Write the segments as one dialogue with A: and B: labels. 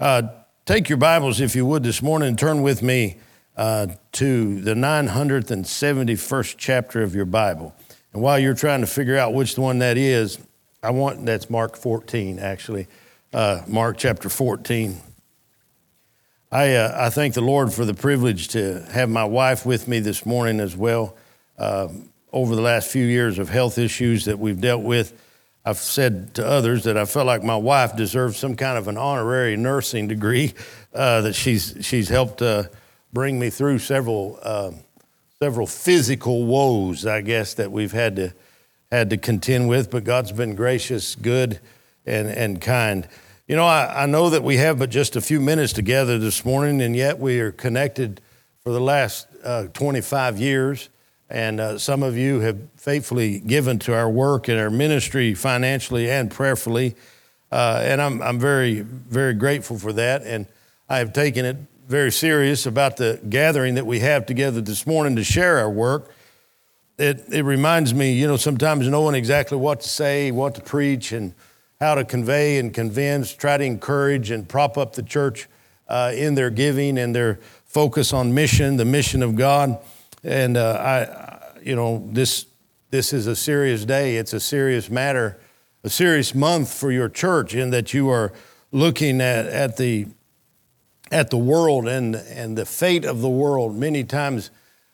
A: Uh, take your Bibles, if you would, this morning and turn with me uh, to the 971st chapter of your Bible. And while you're trying to figure out which one that is, I want that's Mark 14, actually. Uh, Mark chapter 14. I, uh, I thank the Lord for the privilege to have my wife with me this morning as well. Uh, over the last few years of health issues that we've dealt with, I've said to others that I felt like my wife deserved some kind of an honorary nursing degree uh, that she's she's helped uh, bring me through several uh, several physical woes, I guess that we've had to had to contend with. But God's been gracious, good, and and kind. You know, I, I know that we have but just a few minutes together this morning, and yet we are connected for the last uh, 25 years. And uh, some of you have faithfully given to our work and our ministry financially and prayerfully. Uh, and I'm, I'm very, very grateful for that. And I have taken it very serious about the gathering that we have together this morning to share our work. It, it reminds me, you know, sometimes knowing exactly what to say, what to preach, and how to convey and convince, try to encourage and prop up the church uh, in their giving and their focus on mission, the mission of God. And uh, I, you know, this this is a serious day. It's a serious matter, a serious month for your church in that you are looking at, at the at the world and and the fate of the world. Many times,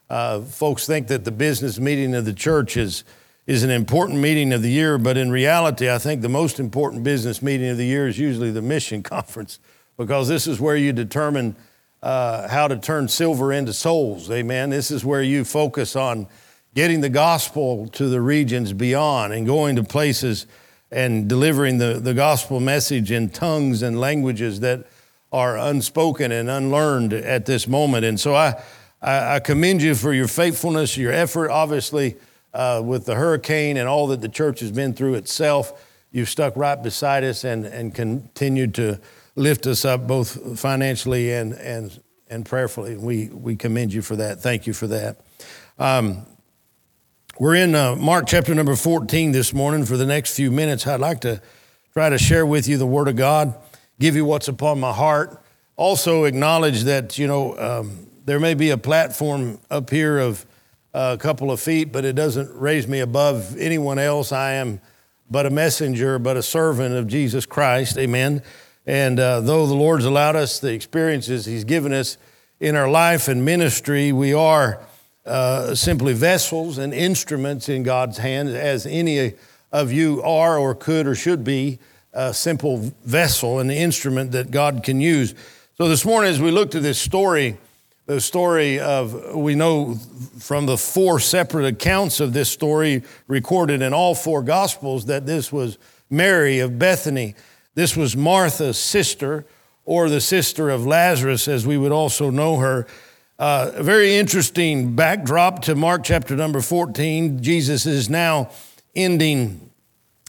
A: uh, folks think that the business meeting of the church is is an important meeting of the year, but in reality, I think the most important business meeting of the year is usually the mission conference because this is where you determine uh, how to turn silver into souls. Amen. This is where you focus on getting the gospel to the regions beyond and going to places and delivering the, the gospel message in tongues and languages that are unspoken and unlearned at this moment. And so I, I, I commend you for your faithfulness, your effort, obviously, uh, with the hurricane and all that the church has been through itself. You've stuck right beside us and, and continued to lift us up both financially and, and, and prayerfully. We, we commend you for that. Thank you for that. Um, we're in uh, Mark chapter number 14 this morning. For the next few minutes, I'd like to try to share with you the Word of God, give you what's upon my heart. Also, acknowledge that, you know, um, there may be a platform up here of uh, a couple of feet, but it doesn't raise me above anyone else. I am but a messenger, but a servant of Jesus Christ. Amen. And uh, though the Lord's allowed us the experiences He's given us in our life and ministry, we are uh, simply vessels and instruments in God's hands, as any of you are or could or should be a simple vessel and instrument that God can use. So this morning, as we looked at this story, the story of, we know from the four separate accounts of this story recorded in all four Gospels that this was Mary of Bethany this was Martha's sister, or the sister of Lazarus, as we would also know her. Uh, a very interesting backdrop to Mark chapter number 14. Jesus is now ending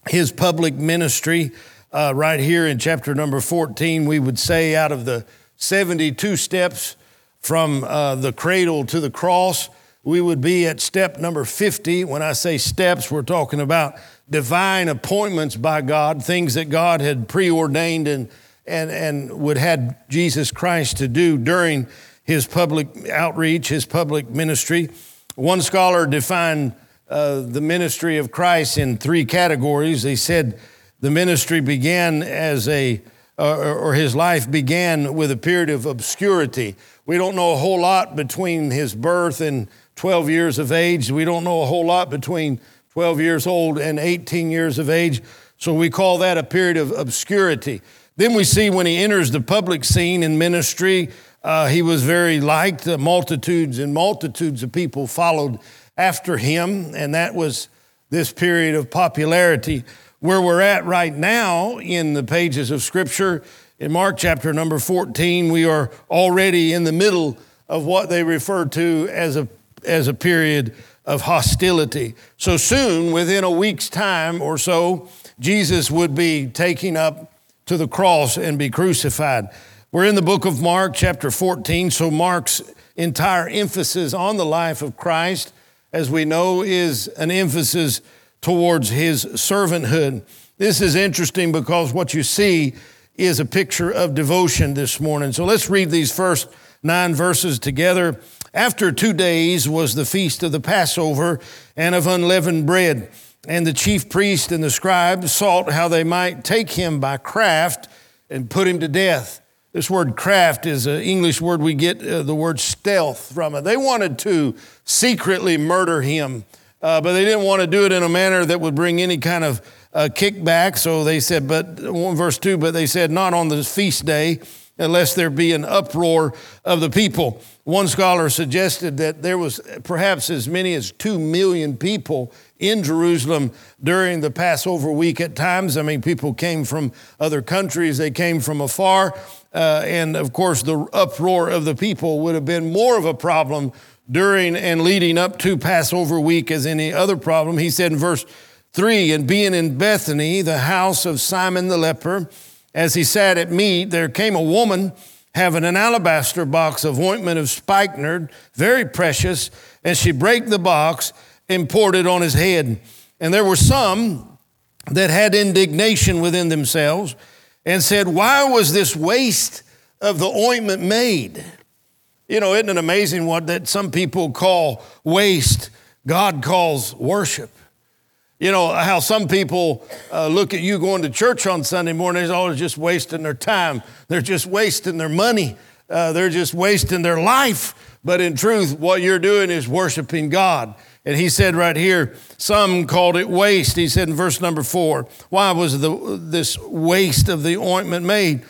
A: his public ministry uh, right here in chapter number 14. We would say out of the 72 steps from uh, the cradle to the cross, we would be at step number 50. When I say steps, we're talking about divine appointments by God, things that God had preordained and, and, and would had Jesus Christ to do during his public outreach, his public ministry. One scholar defined uh, the ministry of Christ in three categories. He said the ministry began as a, uh, or his life began with a period of obscurity. We don't know a whole lot between his birth and 12 years of age. We don't know a whole lot between 12 years old and 18 years of age. So we call that a period of obscurity. Then we see when he enters the public scene in ministry, uh, he was very liked. Uh, multitudes and multitudes of people followed after him, and that was this period of popularity. Where we're at right now in the pages of Scripture, in Mark chapter number 14, we are already in the middle of what they refer to as a, as a period of hostility. So soon, within a week's time or so, Jesus would be taken up to the cross and be crucified. We're in the book of Mark, chapter 14, so Mark's entire emphasis on the life of Christ, as we know, is an emphasis towards his servanthood. This is interesting because what you see is a picture of devotion this morning. So let's read these first nine verses together. After two days was the feast of the Passover and of unleavened bread. And the chief priest and the scribes sought how they might take him by craft and put him to death. This word craft is an English word we get uh, the word stealth from it. They wanted to secretly murder him, uh, but they didn't want to do it in a manner that would bring any kind of uh, kickback. So they said, but verse 2, but they said, not on the feast day, unless there be an uproar of the people. One scholar suggested that there was perhaps as many as 2 million people in Jerusalem during the Passover week at times. I mean, people came from other countries, they came from afar. Uh, and of course, the uproar of the people would have been more of a problem during and leading up to Passover week as any other problem. He said in verse 3 And being in Bethany, the house of Simon the leper, as he sat at meat, there came a woman having an alabaster box of ointment of spikenard, very precious, and she brake the box and poured it on his head. And there were some that had indignation within themselves and said, Why was this waste of the ointment made? You know, isn't it amazing what that some people call waste, God calls worship? You know, how some people uh, look at you going to church on Sunday morning, they're always just wasting their time. They're just wasting their money. Uh, they're just wasting their life. But in truth, what you're doing is worshiping God. And he said right here, some called it waste. He said in verse number four, why was the, this waste of the ointment made?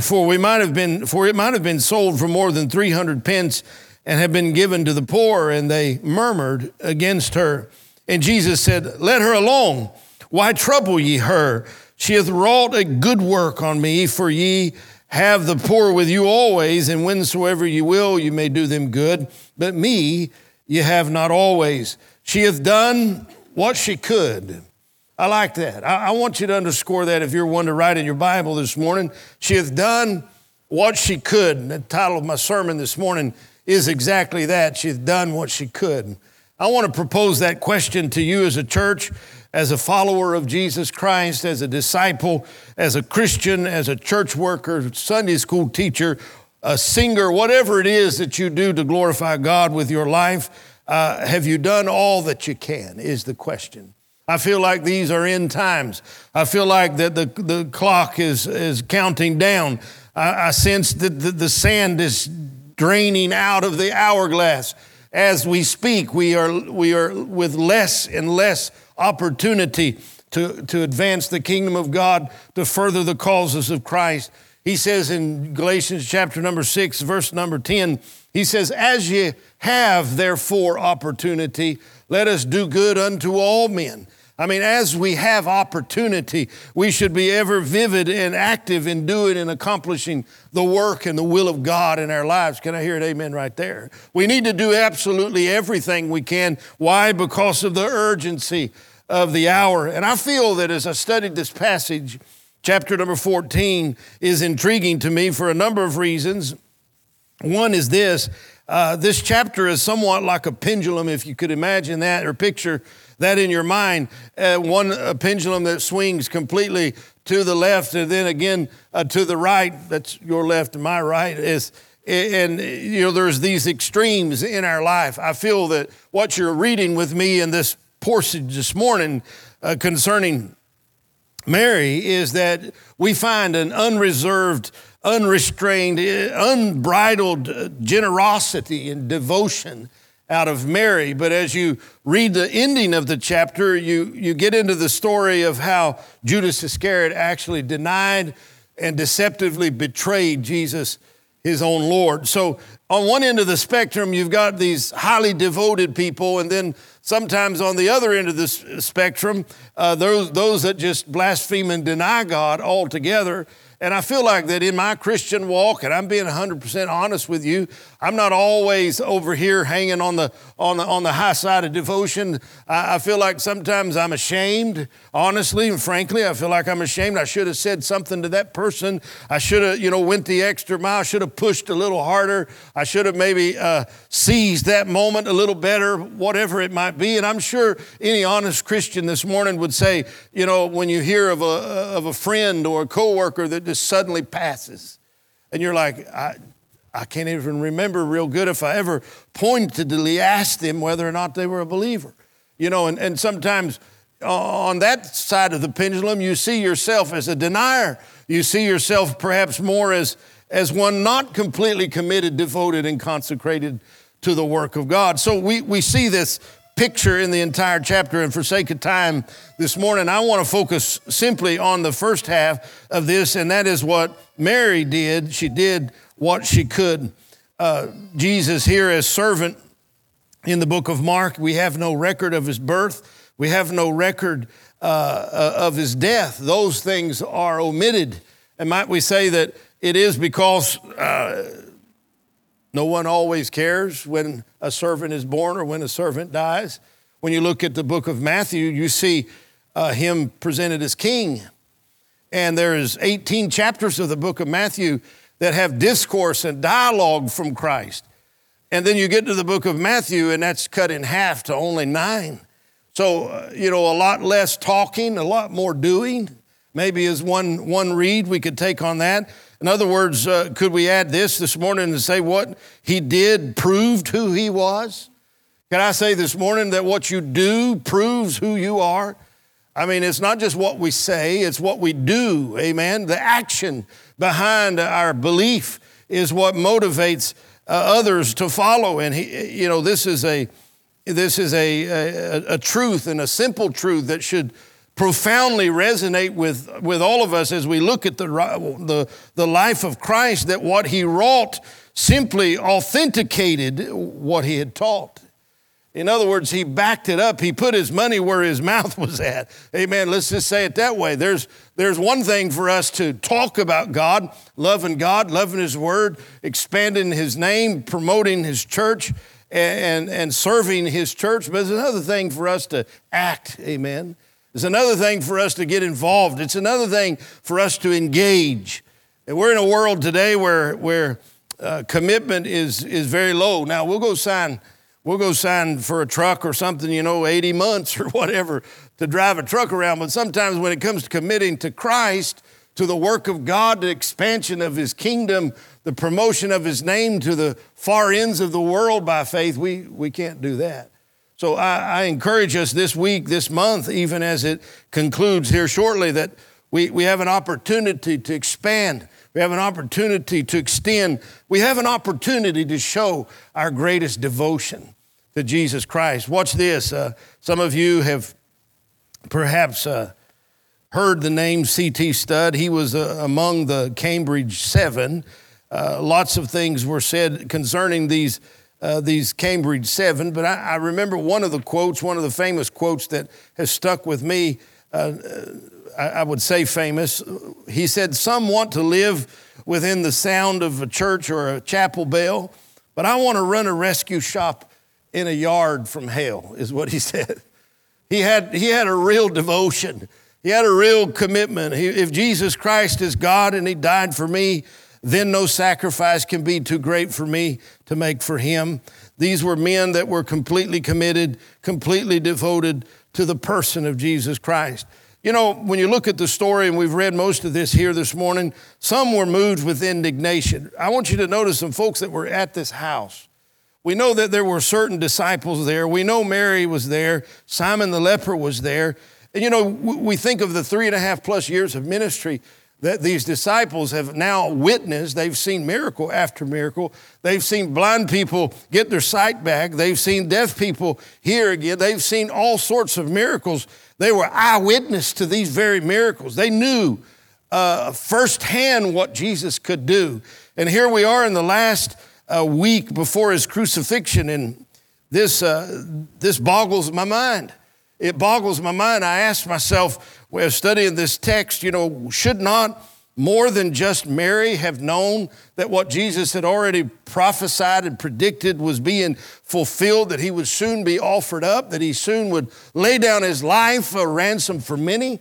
A: For we might have been, for it might have been sold for more than 300 pence and have been given to the poor. And they murmured against her. And Jesus said, Let her alone. Why trouble ye her? She hath wrought a good work on me, for ye have the poor with you always, and whensoever ye will, you may do them good. But me ye have not always. She hath done what she could. I like that. I, I want you to underscore that if you're one to write in your Bible this morning. She hath done what she could. And the title of my sermon this morning is exactly that. She hath done what she could. I want to propose that question to you as a church, as a follower of Jesus Christ, as a disciple, as a Christian, as a church worker, Sunday school teacher, a singer, whatever it is that you do to glorify God with your life. Uh, have you done all that you can? Is the question. I feel like these are end times. I feel like that the, the clock is, is counting down. I, I sense that the, the sand is draining out of the hourglass as we speak, we are, we are with less and less opportunity to, to advance the kingdom of God, to further the causes of Christ. He says in Galatians chapter number six, verse number 10, he says, As ye have therefore opportunity, let us do good unto all men I mean, as we have opportunity, we should be ever vivid and active in doing and accomplishing the work and the will of God in our lives. Can I hear it? Amen right there. We need to do absolutely everything we can. Why? Because of the urgency of the hour. And I feel that as I studied this passage, chapter number 14 is intriguing to me for a number of reasons. One is this uh, this chapter is somewhat like a pendulum, if you could imagine that or picture that in your mind. Uh, one pendulum that swings completely to the left and then again uh, to the right. That's your left and my right. Is and you know there's these extremes in our life. I feel that what you're reading with me in this portion this morning uh, concerning Mary is that we find an unreserved, unrestrained, unbridled generosity and devotion out of Mary. But as you read the ending of the chapter, you, you get into the story of how Judas Iscariot actually denied and deceptively betrayed Jesus, his own Lord. So, on one end of the spectrum, you've got these highly devoted people, and then sometimes on the other end of the spectrum, uh, those, those that just blaspheme and deny God altogether. And I feel like that in my Christian walk, and I'm being 100% honest with you, I'm not always over here hanging on the, on the, on the high side of devotion. I, I feel like sometimes I'm ashamed, honestly and frankly. I feel like I'm ashamed. I should have said something to that person. I should have, you know, went the extra mile. Should have pushed a little harder. I should have maybe uh, seized that moment a little better, whatever it might be. And I'm sure any honest Christian this morning would say, you know, when you hear of a, of a friend or a coworker that just suddenly passes. And you're like, I, I can't even remember real good if I ever pointedly asked them whether or not they were a believer. You know, and, and sometimes on that side of the pendulum, you see yourself as a denier. You see yourself perhaps more as, as one not completely committed, devoted, and consecrated to the work of God. So we, we see this picture in the entire chapter. And for sake of time this morning, I want to focus simply on the first half of this, and that is what Mary did. She did what she could. Uh, Jesus, here as servant in the book of Mark, we have no record of his birth, we have no record uh, uh of his death. Those things are omitted. And might we say that it is because uh, no one always cares when a servant is born or when a servant dies. When you look at the book of Matthew, you see uh, him presented as king. And there's 18 chapters of the book of Matthew that have discourse and dialogue from Christ. And then you get to the book of Matthew, and that's cut in half to only nine. So, uh, you know, a lot less talking, a lot more doing. Maybe is one, one read, we could take on that. In other words, uh, could we add this this morning and say what he did proved who he was? Can I say this morning that what you do proves who you are? I mean, it's not just what we say, it's what we do. Amen. The action behind our belief is what motivates uh, others to follow. And he, you know, this is a this is a, a, a truth and a simple truth that should profoundly resonate with, with all of us as we look at the, the, the life of Christ that what he wrought simply authenticated what he had taught. In other words, he backed it up. He put his money where his mouth was at. Amen. Let's just say it that way. There's, there's one thing for us to talk about God, loving God, loving His Word, expanding His name, promoting His church, and, and, serving His church. But there's another thing for us to act. Amen. It's another thing for us to get involved. It's another thing for us to engage. And we're in a world today where, where uh, commitment is, is very low. Now, we'll go sign we'll go sign for a truck or something, you know, 80 months or whatever to drive a truck around. But sometimes when it comes to committing to Christ, to the work of God, the expansion of His kingdom, the promotion of His name to the far ends of the world by faith, we, we can't do that. So I, I, encourage us this week, this month, even as it concludes here shortly, that we, we have an opportunity to expand. We have an opportunity to extend. We have an opportunity to show our greatest devotion to Jesus Christ. Watch this. Uh, some of you have perhaps uh, heard the name C.T. Studd. He was uh, among the Cambridge Seven. Uh, lots of things were said concerning these uh, these Cambridge Seven, but I, I, remember one of the quotes, one of the famous quotes that has stuck with me. I, I would say famous. He said, Some want to live within the sound of a church or a chapel bell, but I want to run a rescue shop in a yard from hell, is what he said. He had, he had a real devotion. He had a real commitment. He, if Jesus Christ is God and He died for me, then no sacrifice can be too great for me to make for him. These were men that were completely committed, completely devoted to the person of Jesus Christ. You know, when you look at the story, and we've read most of this here this morning, some were moved with indignation. I want you to notice some folks that were at this house. We know that there were certain disciples there. We know Mary was there. Simon the leper was there. And you know, we think of the three and a half plus years of ministry that these disciples have now witnessed. They've seen miracle after miracle. They've seen blind people get their sight back. They've seen deaf people hear again. They've seen all sorts of miracles. They were eyewitness to these very miracles. They knew uh, firsthand what Jesus could do. And here we are in the last uh, week before his crucifixion, and this, uh, this boggles my mind. It boggles my mind. I ask myself, we're studying this text, you know, should not more than just Mary have known that what Jesus had already prophesied and predicted was being fulfilled, that he would soon be offered up, that he soon would lay down his life a ransom for many?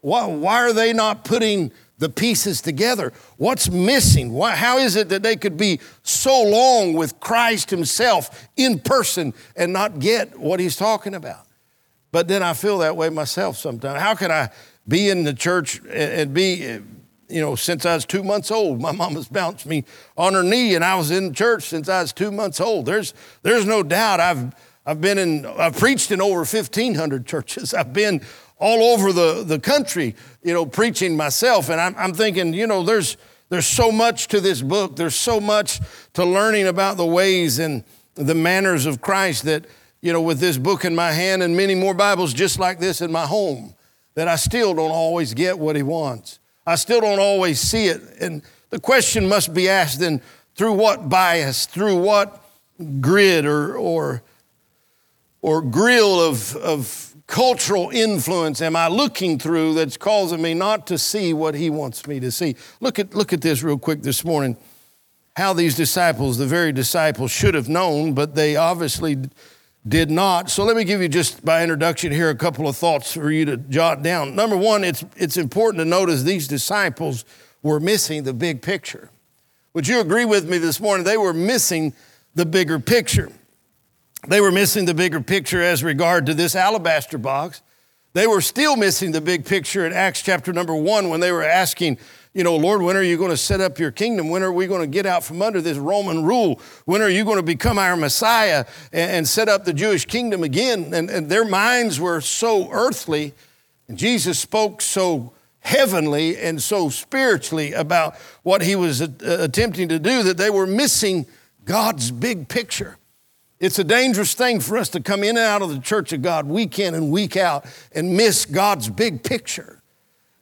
A: Why, why are they not putting the pieces together? What's missing? Why, how is it that they could be so long with Christ himself in person and not get what he's talking about? But then I feel that way myself sometimes. How can I be in the church and be you know, since I was two months old. My mama's bounced me on her knee, and I was in church since I was two months old. There's, there's no doubt I've, I've been in, I've preached in over 1,500 churches. I've been all over the, the country, you know, preaching myself. And I'm, I'm thinking, you know, there's, there's so much to this book. There's so much to learning about the ways and the manners of Christ that, you know, with this book in my hand and many more Bibles just like this in my home, that I still don't always get what he wants. I still don't always see it. And the question must be asked then through what bias, through what grid or, or, or grill of, of cultural influence am I looking through that's causing me not to see what he wants me to see? Look at, look at this real quick this morning. How these disciples, the very disciples, should have known, but they obviously did not. So let me give you just by introduction here a couple of thoughts for you to jot down. Number one, it's, it's important to notice these disciples were missing the big picture. Would you agree with me this morning? They were missing the bigger picture. They were missing the bigger picture as regard to this alabaster box. They were still missing the big picture in Acts chapter number one when they were asking, you know, Lord, when are you going to set up your kingdom? When are we going to get out from under this Roman rule? When are you going to become our Messiah and, and set up the Jewish kingdom again? And, and their minds were so earthly, and Jesus spoke so heavenly and so spiritually about what he was attempting to do that they were missing God's big picture. It's a dangerous thing for us to come in and out of the church of God week in and week out and miss God's big picture.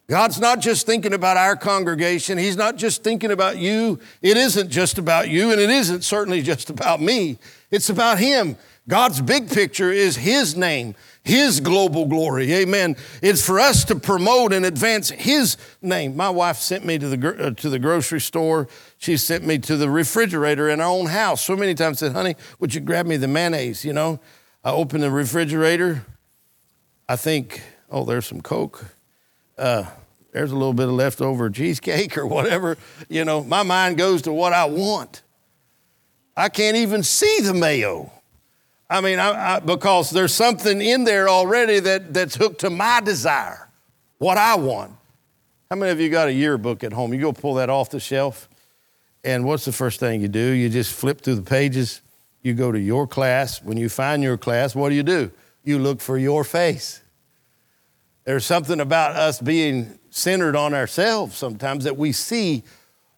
A: God's not just thinking about our congregation. He's not just thinking about you. It isn't just about you, and it isn't certainly just about me. It's about Him. God's big picture is His name, His global glory. Amen. It's for us to promote and advance His name. My wife sent me to the, uh, to the grocery store. She sent me to the refrigerator in our own house. So many times said, honey, would you grab me the mayonnaise? You know, I open the refrigerator. I think, oh, there's some Coke. Uh, there's a little bit of leftover cheesecake or whatever. You know, my mind goes to what I want. I can't even see the mayo. I mean, I, I, because there's something in there already that, that's hooked to my desire, what I want. How many of you got a yearbook at home? You go pull that off the shelf, and what's the first thing you do? You just flip through the pages. You go to your class. When you find your class, what do you do? You look for your face. There's something about us being centered on ourselves sometimes that we see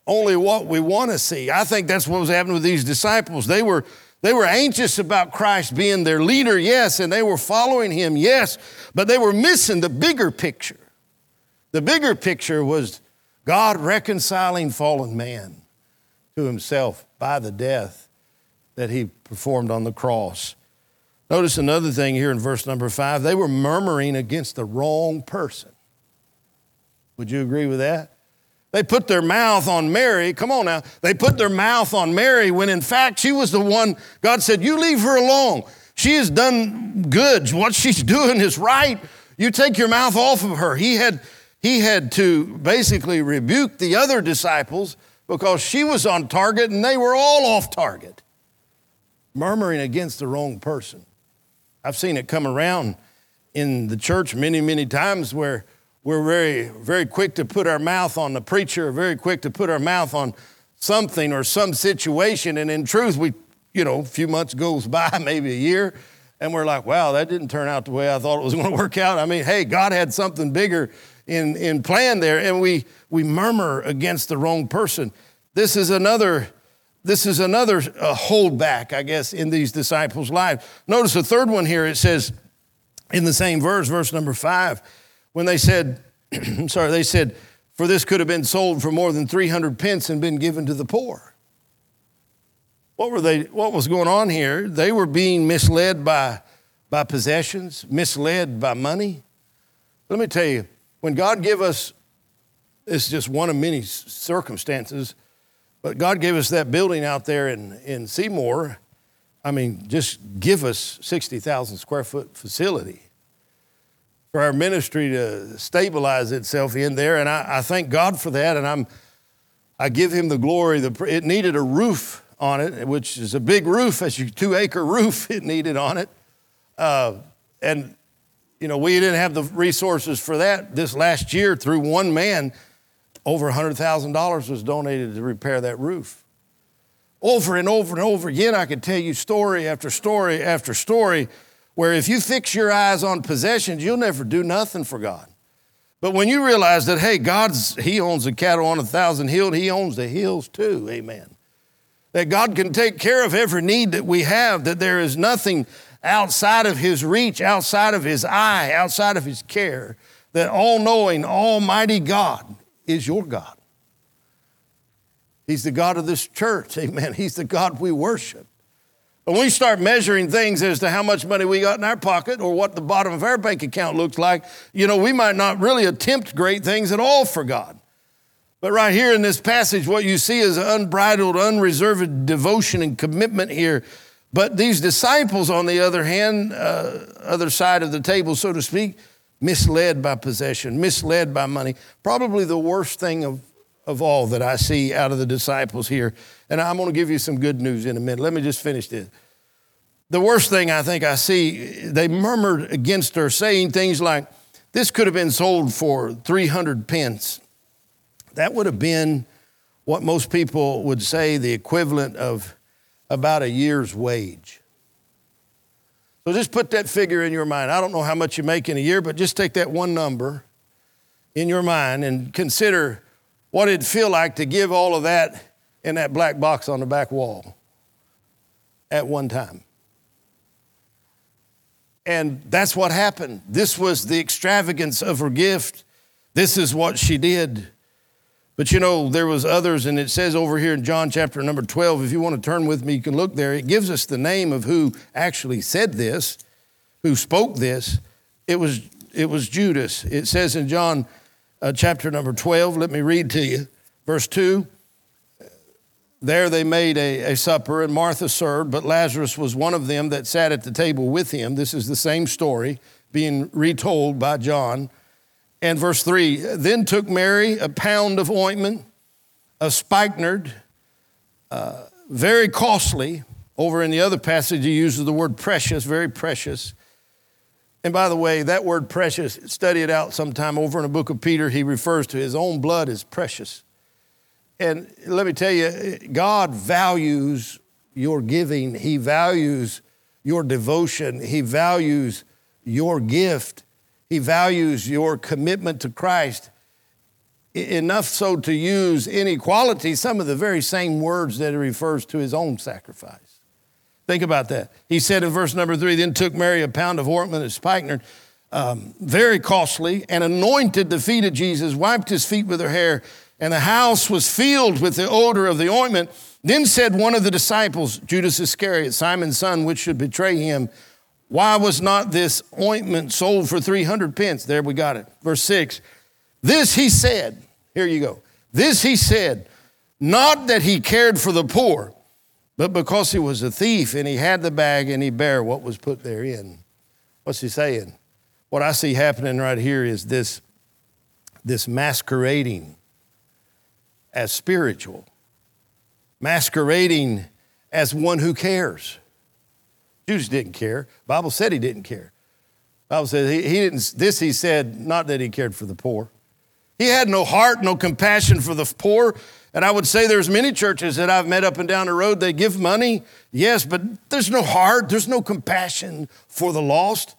A: only what we want to see. I think that's what was happening with these disciples. They were they were anxious about Christ being their leader, yes, and they were following him, yes, but they were missing the bigger picture. The bigger picture was God reconciling fallen man to himself by the death that he performed on the cross. Notice another thing here in verse number five they were murmuring against the wrong person. Would you agree with that? They put their mouth on Mary. Come on now. They put their mouth on Mary when in fact she was the one God said, You leave her alone. She has done good. What she's doing is right. You take your mouth off of her. He had, he had to basically rebuke the other disciples because she was on target and they were all off target, murmuring against the wrong person. I've seen it come around in the church many, many times where we're very, very quick to put our mouth on the preacher, very quick to put our mouth on something or some situation. And in truth, we, you know, a few months goes by, maybe a year, and we're like, wow, that didn't turn out the way I thought it was going to work out. I mean, hey, God had something bigger in, in plan there, and we, we murmur against the wrong person. This is another this is another uh, holdback, I guess, in these disciples' lives. Notice the third one here. It says in the same verse, verse number five, when they said, I'm sorry, they said, for this could have been sold for more than 300 pence and been given to the poor. What were they, what was going on here? They were being misled by, by possessions, misled by money. Let me tell you, when God gave us, it's just one of many circumstances, but God gave us that building out there in, in Seymour. I mean, just give us 60,000 square foot facility for our ministry to stabilize itself in there. And I, I thank God for that. And I'm, I give him the glory. The, it needed a roof on it, which is a big roof, as a two acre roof it needed on it. Uh, and, you know, we didn't have the resources for that this last year through one man. Over $100,000 was donated to repair that roof. Over and over and over again, I could tell you story after story after story where if you fix your eyes on possessions, you'll never do nothing for God. But when you realize that, hey, God's, He owns the cattle on a thousand hills, He owns the hills too, amen. That God can take care of every need that we have, that there is nothing outside of His reach, outside of His eye, outside of His care, that all knowing, almighty God is your God. He's the God of this church, amen. He's the God we worship. When we start measuring things as to how much money we got in our pocket or what the bottom of our bank account looks like, you know, we might not really attempt great things at all for God. But right here in this passage, what you see is unbridled, unreserved devotion and commitment here. But these disciples, on the other hand, uh, other side of the table, so to speak, misled by possession, misled by money. Probably the worst thing of, of all that I see out of the disciples here and I'm going to give you some good news in a minute. Let me just finish this. The worst thing I think I see, they murmured against her, saying things like, This could have been sold for 300 pence. That would have been what most people would say the equivalent of about a year's wage. So just put that figure in your mind. I don't know how much you make in a year, but just take that one number in your mind and consider what it'd feel like to give all of that in that black box on the back wall at one time. And that's what happened. This was the extravagance of her gift. This is what she did. But you know, there was others, and it says over here in John chapter number 12, if you want to turn with me, you can look there. It gives us the name of who actually said this, who spoke this. It was, it was Judas. It says in John uh, chapter number 12, let me read to you, verse 2. There they made a, a, supper, and Martha served, but Lazarus was one of them that sat at the table with him. This is the same story being retold by John. And verse 3 Then took Mary a pound of ointment, of spikenard, uh, very costly. Over in the other passage, he uses the word precious, very precious. And by the way, that word precious, study it out sometime over in the book of Peter. He refers to his own blood as precious. And let me tell you, God values your giving, He values your devotion, He values your gift, He values your commitment to Christ. Enough so to use inequality, some of the very same words that He refers to His own sacrifice. Think about that. He said in verse number three, then took Mary a pound of ointment of spikenard, um, very costly, and anointed the feet of Jesus, wiped his feet with her hair and the house was filled with the odor of the ointment. Then said one of the disciples, Judas Iscariot, Simon's son, which should betray him, Why was not this ointment sold for 300 pence? There we got it. Verse 6 This he said, here you go. This he said, not that he cared for the poor, but because he was a thief and he had the bag and he bare what was put therein. What's he saying? What I see happening right here is this, this masquerading as spiritual, masquerading as one who cares. Judas didn't care. Bible said he didn't care. Bible said he, he didn't, this he said, not that he cared for the poor. He had no heart, no compassion for the poor. And I would say there's many churches that I've met up and down the road, they give money, yes, but there's no heart, there's no compassion for the lost.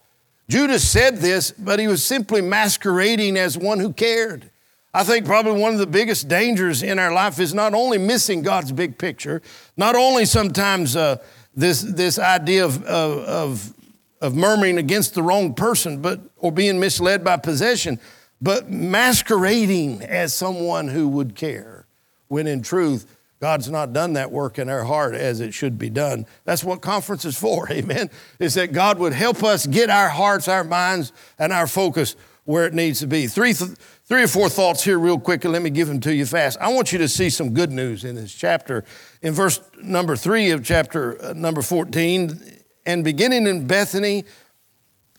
A: Judas said this, but he was simply masquerading as one who cared. I think probably one of the biggest dangers in our life is not only missing God's big picture, not only sometimes uh, this, this idea of, of, of, of murmuring against the wrong person, but, or being misled by possession, but masquerading as someone who would care, when in truth, God's not done that work in our heart as it should be done. That's what conference is for, amen. Is that God would help us get our hearts, our minds, and our focus where it needs to be. Three, th- three or four thoughts here, real quick, and let me give them to you fast. I want you to see some good news in this chapter. In verse number three of chapter uh, number 14, and beginning in Bethany,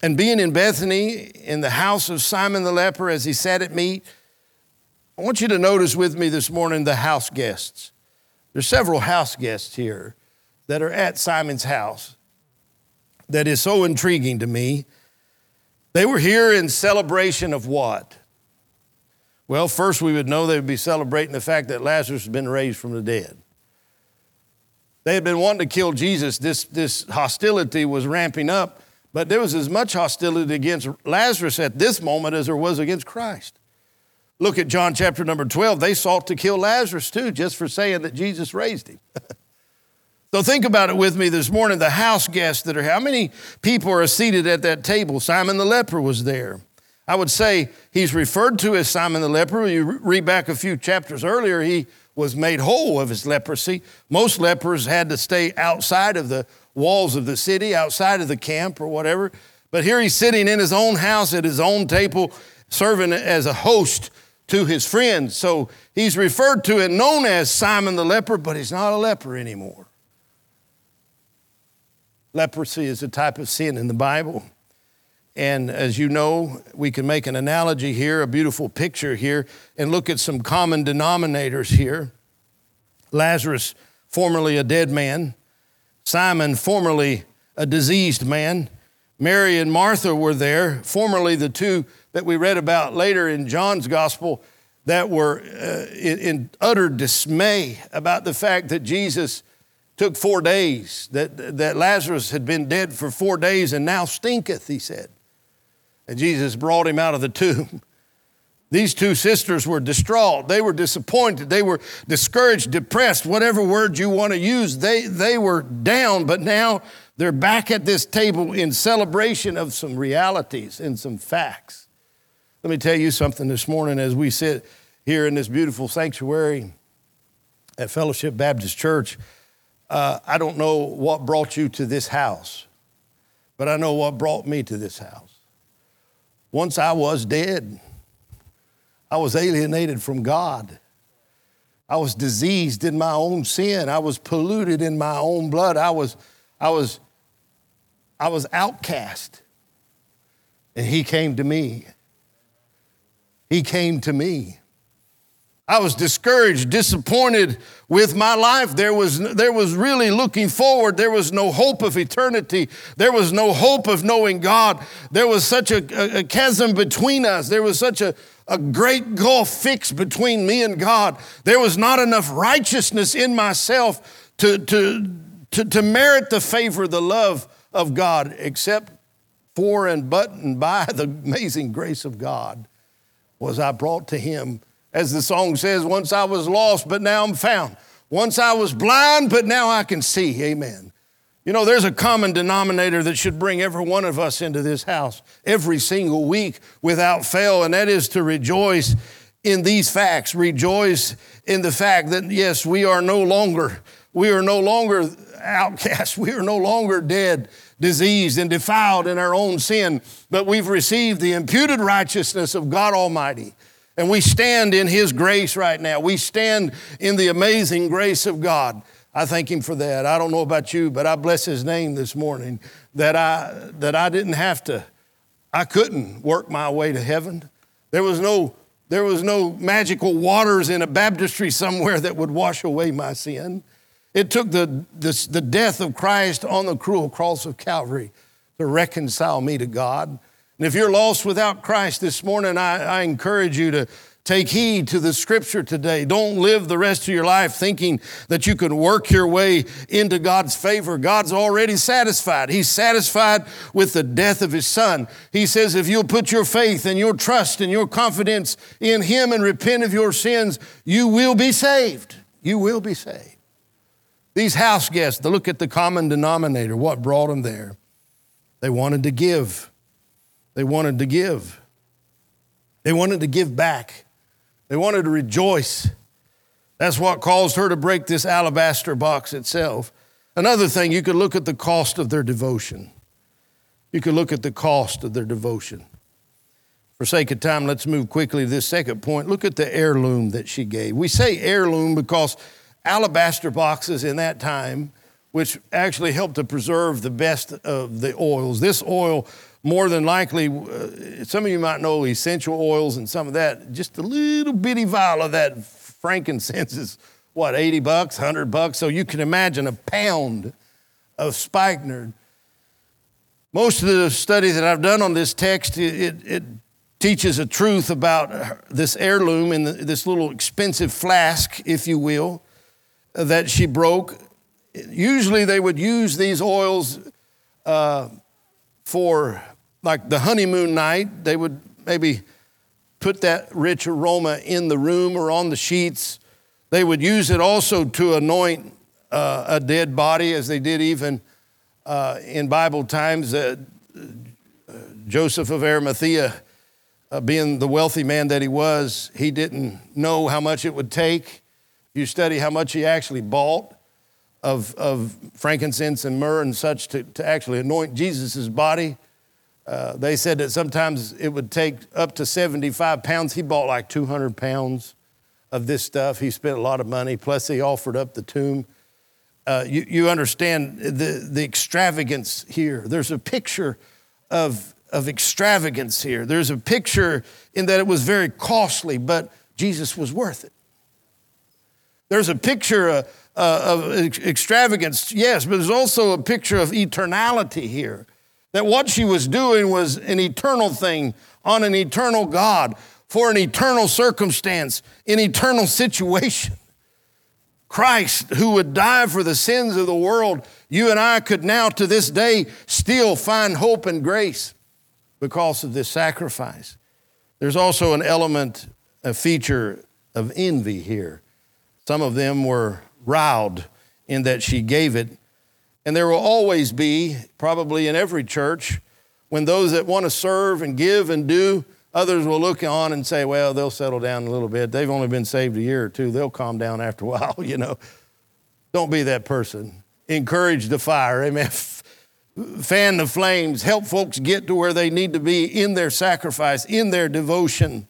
A: and being in Bethany in the house of Simon the leper as he sat at meat, I want you to notice with me this morning the house guests. There's several house guests here that are at Simon's house that is so intriguing to me. They were here in celebration of what? Well, first we would know they would be celebrating the fact that Lazarus had been raised from the dead. They had been wanting to kill Jesus. This, this hostility was ramping up, but there was as much hostility against Lazarus at this moment as there was against Christ. Look at John chapter number 12. They sought to kill Lazarus too, just for saying that Jesus raised him. so think about it with me this morning. The house guests that are, how many people are seated at that table? Simon the leper was there. I would say he's referred to as Simon the leper. You read back a few chapters earlier, he was made whole of his leprosy. Most lepers had to stay outside of the walls of the city, outside of the camp or whatever. But here he's sitting in his own house at his own table, serving as a host to his friends. So he's referred to and known as Simon the leper, but he's not a leper anymore. Leprosy is a type of sin in the Bible. And as you know, we can make an analogy here, a beautiful picture here, and look at some common denominators here. Lazarus, formerly a dead man, Simon, formerly a diseased man, Mary and Martha were there, formerly the two that we read about later in John's gospel that were uh, in, in utter dismay about the fact that Jesus took four days, that, that Lazarus had been dead for four days and now stinketh, he said. And Jesus brought him out of the tomb. These two sisters were distraught. They were disappointed. They were discouraged, depressed, whatever word you want to use. They, they were down, but now they're back at this table in celebration of some realities and some facts. Let me tell you something this morning as we sit here in this beautiful sanctuary at Fellowship Baptist Church. Uh, I don't know what brought you to this house, but I know what brought me to this house. Once I was dead. I was alienated from God. I was diseased in my own sin. I was polluted in my own blood. I was, I was, I was outcast. And he came to me. He came to me. I was discouraged, disappointed with my life. There was, there was really looking forward. There was no hope of eternity. There was no hope of knowing God. There was such a, a, a chasm between us. There was such a, a great gulf fixed between me and God. There was not enough righteousness in myself to, to, to, to merit the favor, the love of God, except for and but and by the amazing grace of God was I brought to Him as the song says, once I was lost, but now I'm found. Once I was blind, but now I can see. Amen. You know, there's a common denominator that should bring every one of us into this house every single week without fail, and that is to rejoice in these facts. Rejoice in the fact that, yes, we are no longer, we are no longer outcasts. We are no longer dead, diseased, and defiled in our own sin, but we've received the imputed righteousness of God Almighty. And we stand in His grace right now. We stand in the amazing grace of God. I thank Him for that. I don't know about you, but I bless His name this morning that I, that I didn't have to, I couldn't work my way to heaven. There was no, there was no magical waters in a baptistry somewhere that would wash away my sin. It took the, the, the death of Christ on the cruel cross of Calvary to reconcile me to God. And if you're lost without Christ this morning, I, I, encourage you to take heed to the scripture today. Don't live the rest of your life thinking that you can work your way into God's favor. God's already satisfied. He's satisfied with the death of His Son. He says, if you'll put your faith and your trust and your confidence in Him and repent of your sins, you will be saved. You will be saved. These house guests, to look at the common denominator, what brought them there? They wanted to give. They wanted to give. They wanted to give back. They wanted to rejoice. That's what caused her to break this alabaster box itself. Another thing, you could look at the cost of their devotion. You could look at the cost of their devotion. For sake of time, let's move quickly to this second point. Look at the heirloom that she gave. We say heirloom because alabaster boxes in that time, which actually helped to preserve the best of the oils. This oil more than likely, uh, some of you might know essential oils and some of that. Just a little bitty vial of that frankincense is what, 80 bucks, 100 bucks? So you can imagine a pound of spikenard. Most of the study that I've done on this text, it, it, teaches a truth about this heirloom in this little expensive flask, if you will, that she broke. Usually they would use these oils uh, for like the honeymoon night. They would maybe put that rich aroma in the room or on the sheets. They would use it also to anoint uh, a dead body, as they did even uh, in Bible times. Uh, Joseph of Arimathea uh, being the wealthy man that he was, he didn't know how much it would take. You study how much he actually bought of, of frankincense and myrrh and such to, to actually anoint Jesus' body. Uh, they said that sometimes it would take up to 75 pounds. He bought like 200 pounds of this stuff. He spent a lot of money, plus, he offered up the tomb. Uh, you, you understand the, the extravagance here. There's a picture of of extravagance here. There's a picture in that it was very costly, but Jesus was worth it. There's a picture uh, uh, of extravagance, yes, but there's also a picture of eternality here. That what she was doing was an eternal thing on an eternal God for an eternal circumstance, an eternal situation. Christ, who would die for the sins of the world, you and I could now to this day still find hope and grace because of this sacrifice. There's also an element, a feature of envy here. Some of them were riled in that she gave it. And there will always be, probably in every church, when those that want to serve and give and do, others will look on and say, well, they'll settle down a little bit. They've only been saved a year or two. They'll calm down after a while, you know. Don't be that person. Encourage the fire. Amen fan the flames, help folks get to where they need to be in their sacrifice, in their devotion.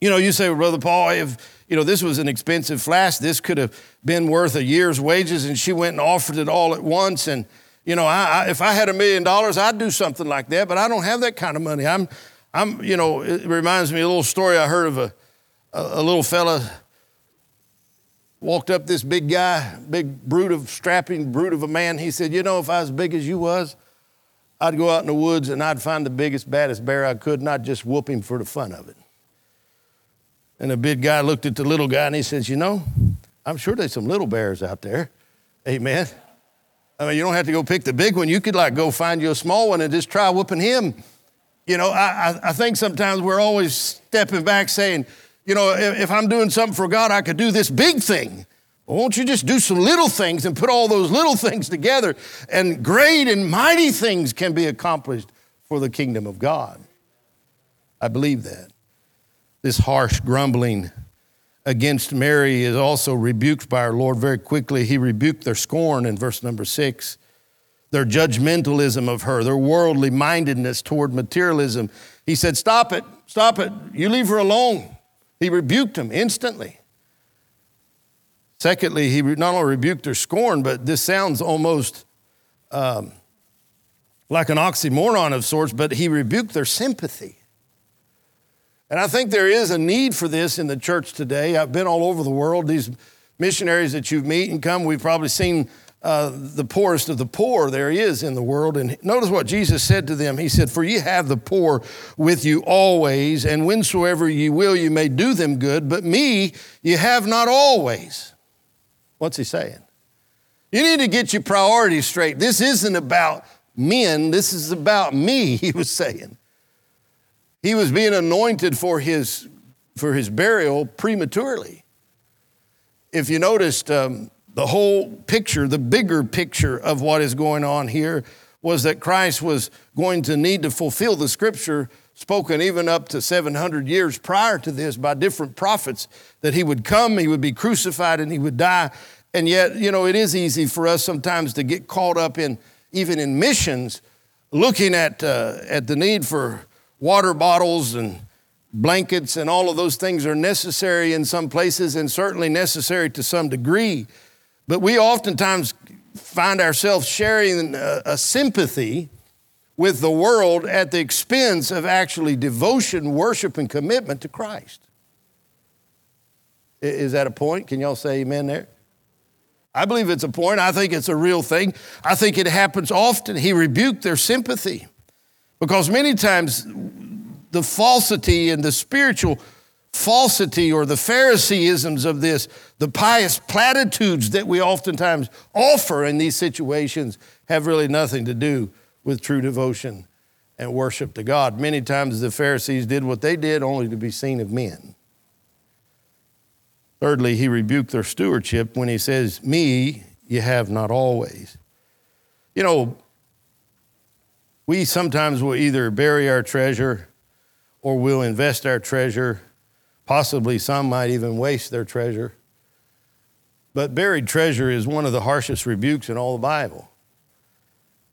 A: You know, you say, Brother Paul, if you know this was an expensive flask, this could have been worth a year's wages, and she went and offered it all at once. And you know, I, I, if I had a million dollars, I'd do something like that, but I don't have that kind of money. I'm, I'm, you know, it reminds me of a little story I heard of a, a, a little fella walked up this big guy, big brute of strapping brute of a man. He said, "You know, if I was as big as you was, I'd go out in the woods and I'd find the biggest, baddest bear I could, and I'd just whoop him for the fun of it." And the big guy looked at the little guy and he says, "You know, I'm sure there's some little bears out there." Amen. I mean, you don't have to go pick the big one. You could like go find you a small one and just try whooping him. You know, I, I think sometimes we're always stepping back saying, you know, if I'm doing something for God, I could do this big thing. Well, won't you just do some little things and put all those little things together, and great and mighty things can be accomplished for the kingdom of God? I believe that. This harsh grumbling against Mary is also rebuked by our Lord very quickly. He rebuked their scorn in verse number six, their judgmentalism of her, their worldly mindedness toward materialism. He said, Stop it, stop it. You leave her alone. He rebuked them instantly. Secondly, he not only rebuked their scorn, but this sounds almost um, like an oxymoron of sorts, but he rebuked their sympathy. And I think there is a need for this in the church today. I've been all over the world. These missionaries that you meet and come, we've probably seen uh, the poorest of the poor there is in the world. And notice what Jesus said to them. He said, For ye have the poor with you always, and whensoever ye will, you may do them good, but me you have not always. What's he saying? You need to get your priorities straight. This isn't about men, this is about me, he was saying. He was being anointed for his, for his burial prematurely. If you noticed, um, the whole picture, the bigger picture of what is going on here was that Christ was going to need to fulfill the scripture spoken even up to 700 years prior to this by different prophets that he would come, he would be crucified, and he would die. And yet, you know, it is easy for us sometimes to get caught up in even in missions, looking at, uh, at the need for water bottles and blankets and all of those things are necessary in some places and certainly necessary to some degree. But we oftentimes find ourselves sharing a, a sympathy with the world at the expense of actually devotion, worship, and commitment to Christ. Is that a point? Can y'all say amen there? I believe it's a point. I think it's a real thing. I think it happens often. He rebuked their sympathy because many times the falsity and the spiritual falsity or the Phariseeisms of this, the pious platitudes that we oftentimes offer in these situations have really nothing to do with true devotion and worship to God. Many times the Pharisees did what they did only to be seen of men. Thirdly, he rebuked their stewardship when he says, Me you have not always. You know, we sometimes will either bury our treasure or we'll invest our treasure. Possibly some might even waste their treasure. But buried treasure is one of the harshest rebukes in all the Bible.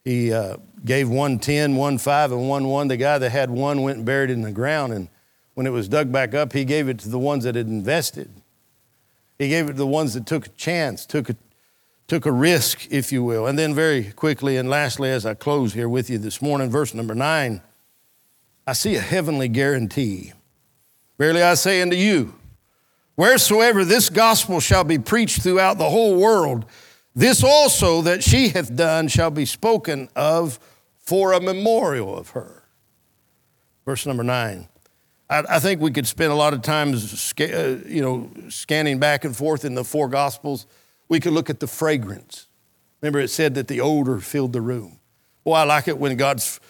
A: He uh, gave one 10, one 5, and one 1. The guy that had one went and buried it in the ground. And when it was dug back up, he gave it to the ones that had invested. He gave it to the ones that took a chance, took a, took a risk, if you will. And then, very quickly and lastly, as I close here with you this morning, verse number 9, I see a heavenly guarantee. Verily I say unto you, wheresoever this gospel shall be preached throughout the whole world, this also that she hath done shall be spoken of for a memorial of her. Verse number nine. I, think we could spend a lot of time, uh, you know, scanning back and forth in the four gospels. We could look at the fragrance. Remember, it said that the odor filled the room. Well, I like it when God's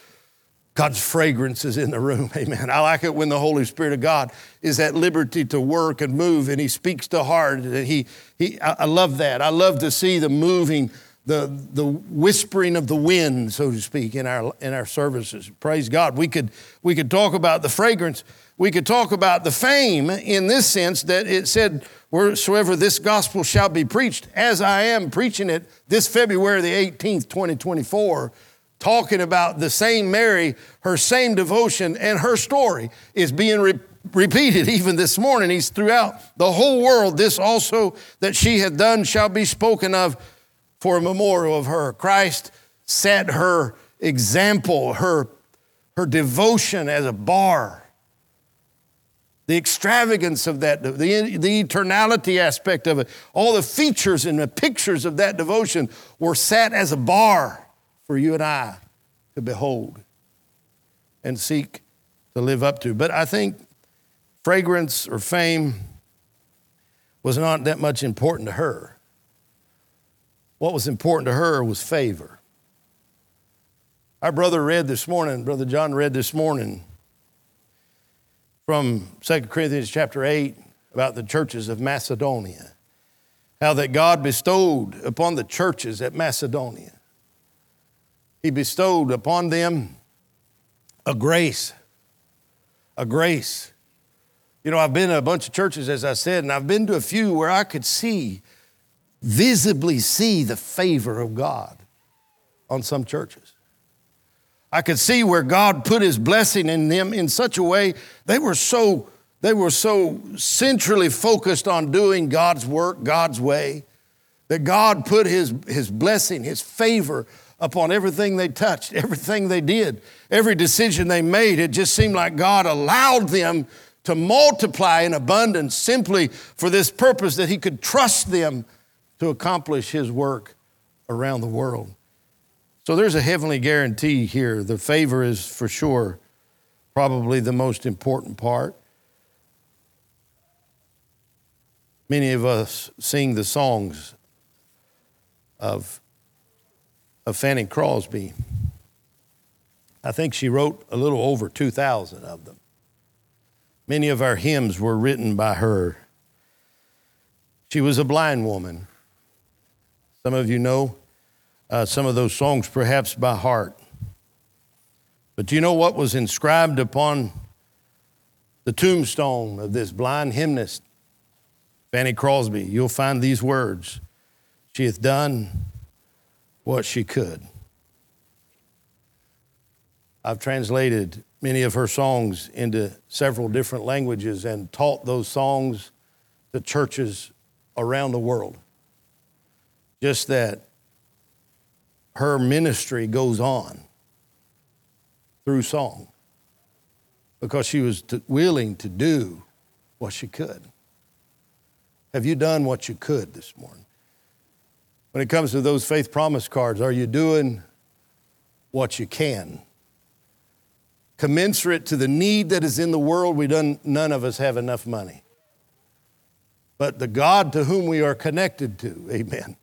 A: God's fragrance is in the room. Amen. I like it when the Holy Spirit of God is at liberty to work and move and He speaks to heart. And he, he, I love that. I love to see the moving, the, the whispering of the wind, so to speak, in our, in our services. Praise God. We could, we could talk about the fragrance. We could talk about the fame in this sense that it said, Wheresoever this gospel shall be preached, as I am preaching it this February the 18th, 2024 talking about the same Mary, her same devotion, and her story is being re- repeated even this morning. He's throughout the whole world. This also that she had done shall be spoken of for a memorial of her. Christ set her example, her, her devotion as a bar. The extravagance of that, the, the eternality aspect of it, all the features and the pictures of that devotion were set as a bar for you and I to behold and seek to live up to. But I think fragrance or fame was not that much important to her. What was important to her was favor. Our brother read this morning, Brother John read this morning from 2 Corinthians chapter 8 about the churches of Macedonia. How that God bestowed upon the churches at Macedonia he bestowed upon them a grace. A grace. You know, I've been to a bunch of churches, as I said, and I've been to a few where I could see, visibly see the favor of God on some churches. I could see where God put his blessing in them in such a way they were so they were so centrally focused on doing God's work God's way that God put his, his blessing, his favor upon everything they touched, everything they did, every decision they made. It just seemed like God allowed them to multiply in abundance simply for this purpose that He could trust them to accomplish His work around the world. So there's a heavenly guarantee here. The favor is for sure probably the most important part. Many of us sing the songs of of Fanny Crosby. I think she wrote a little over 2,000 of them. Many of our hymns were written by her. She was a blind woman. Some of you know uh, some of those songs perhaps by heart. But do you know what was inscribed upon the tombstone of this blind hymnist, Fanny Crosby? You'll find these words She hath done what she could. I've translated many of her songs into several different languages and taught those songs to churches around the world. Just that her ministry goes on through song because she was willing to do what she could. Have you done what you could this morning? When it comes to those faith promise cards, are you doing what you can? commensurate to the need that is in the world, we done, none of us have enough money. But the God to whom we are connected to, amen,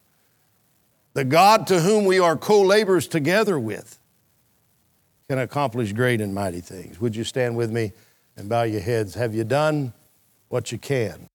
A: the God to whom we are co laborers together with, can accomplish great and mighty things. Would you stand with me and bow your heads? Have you done what you can?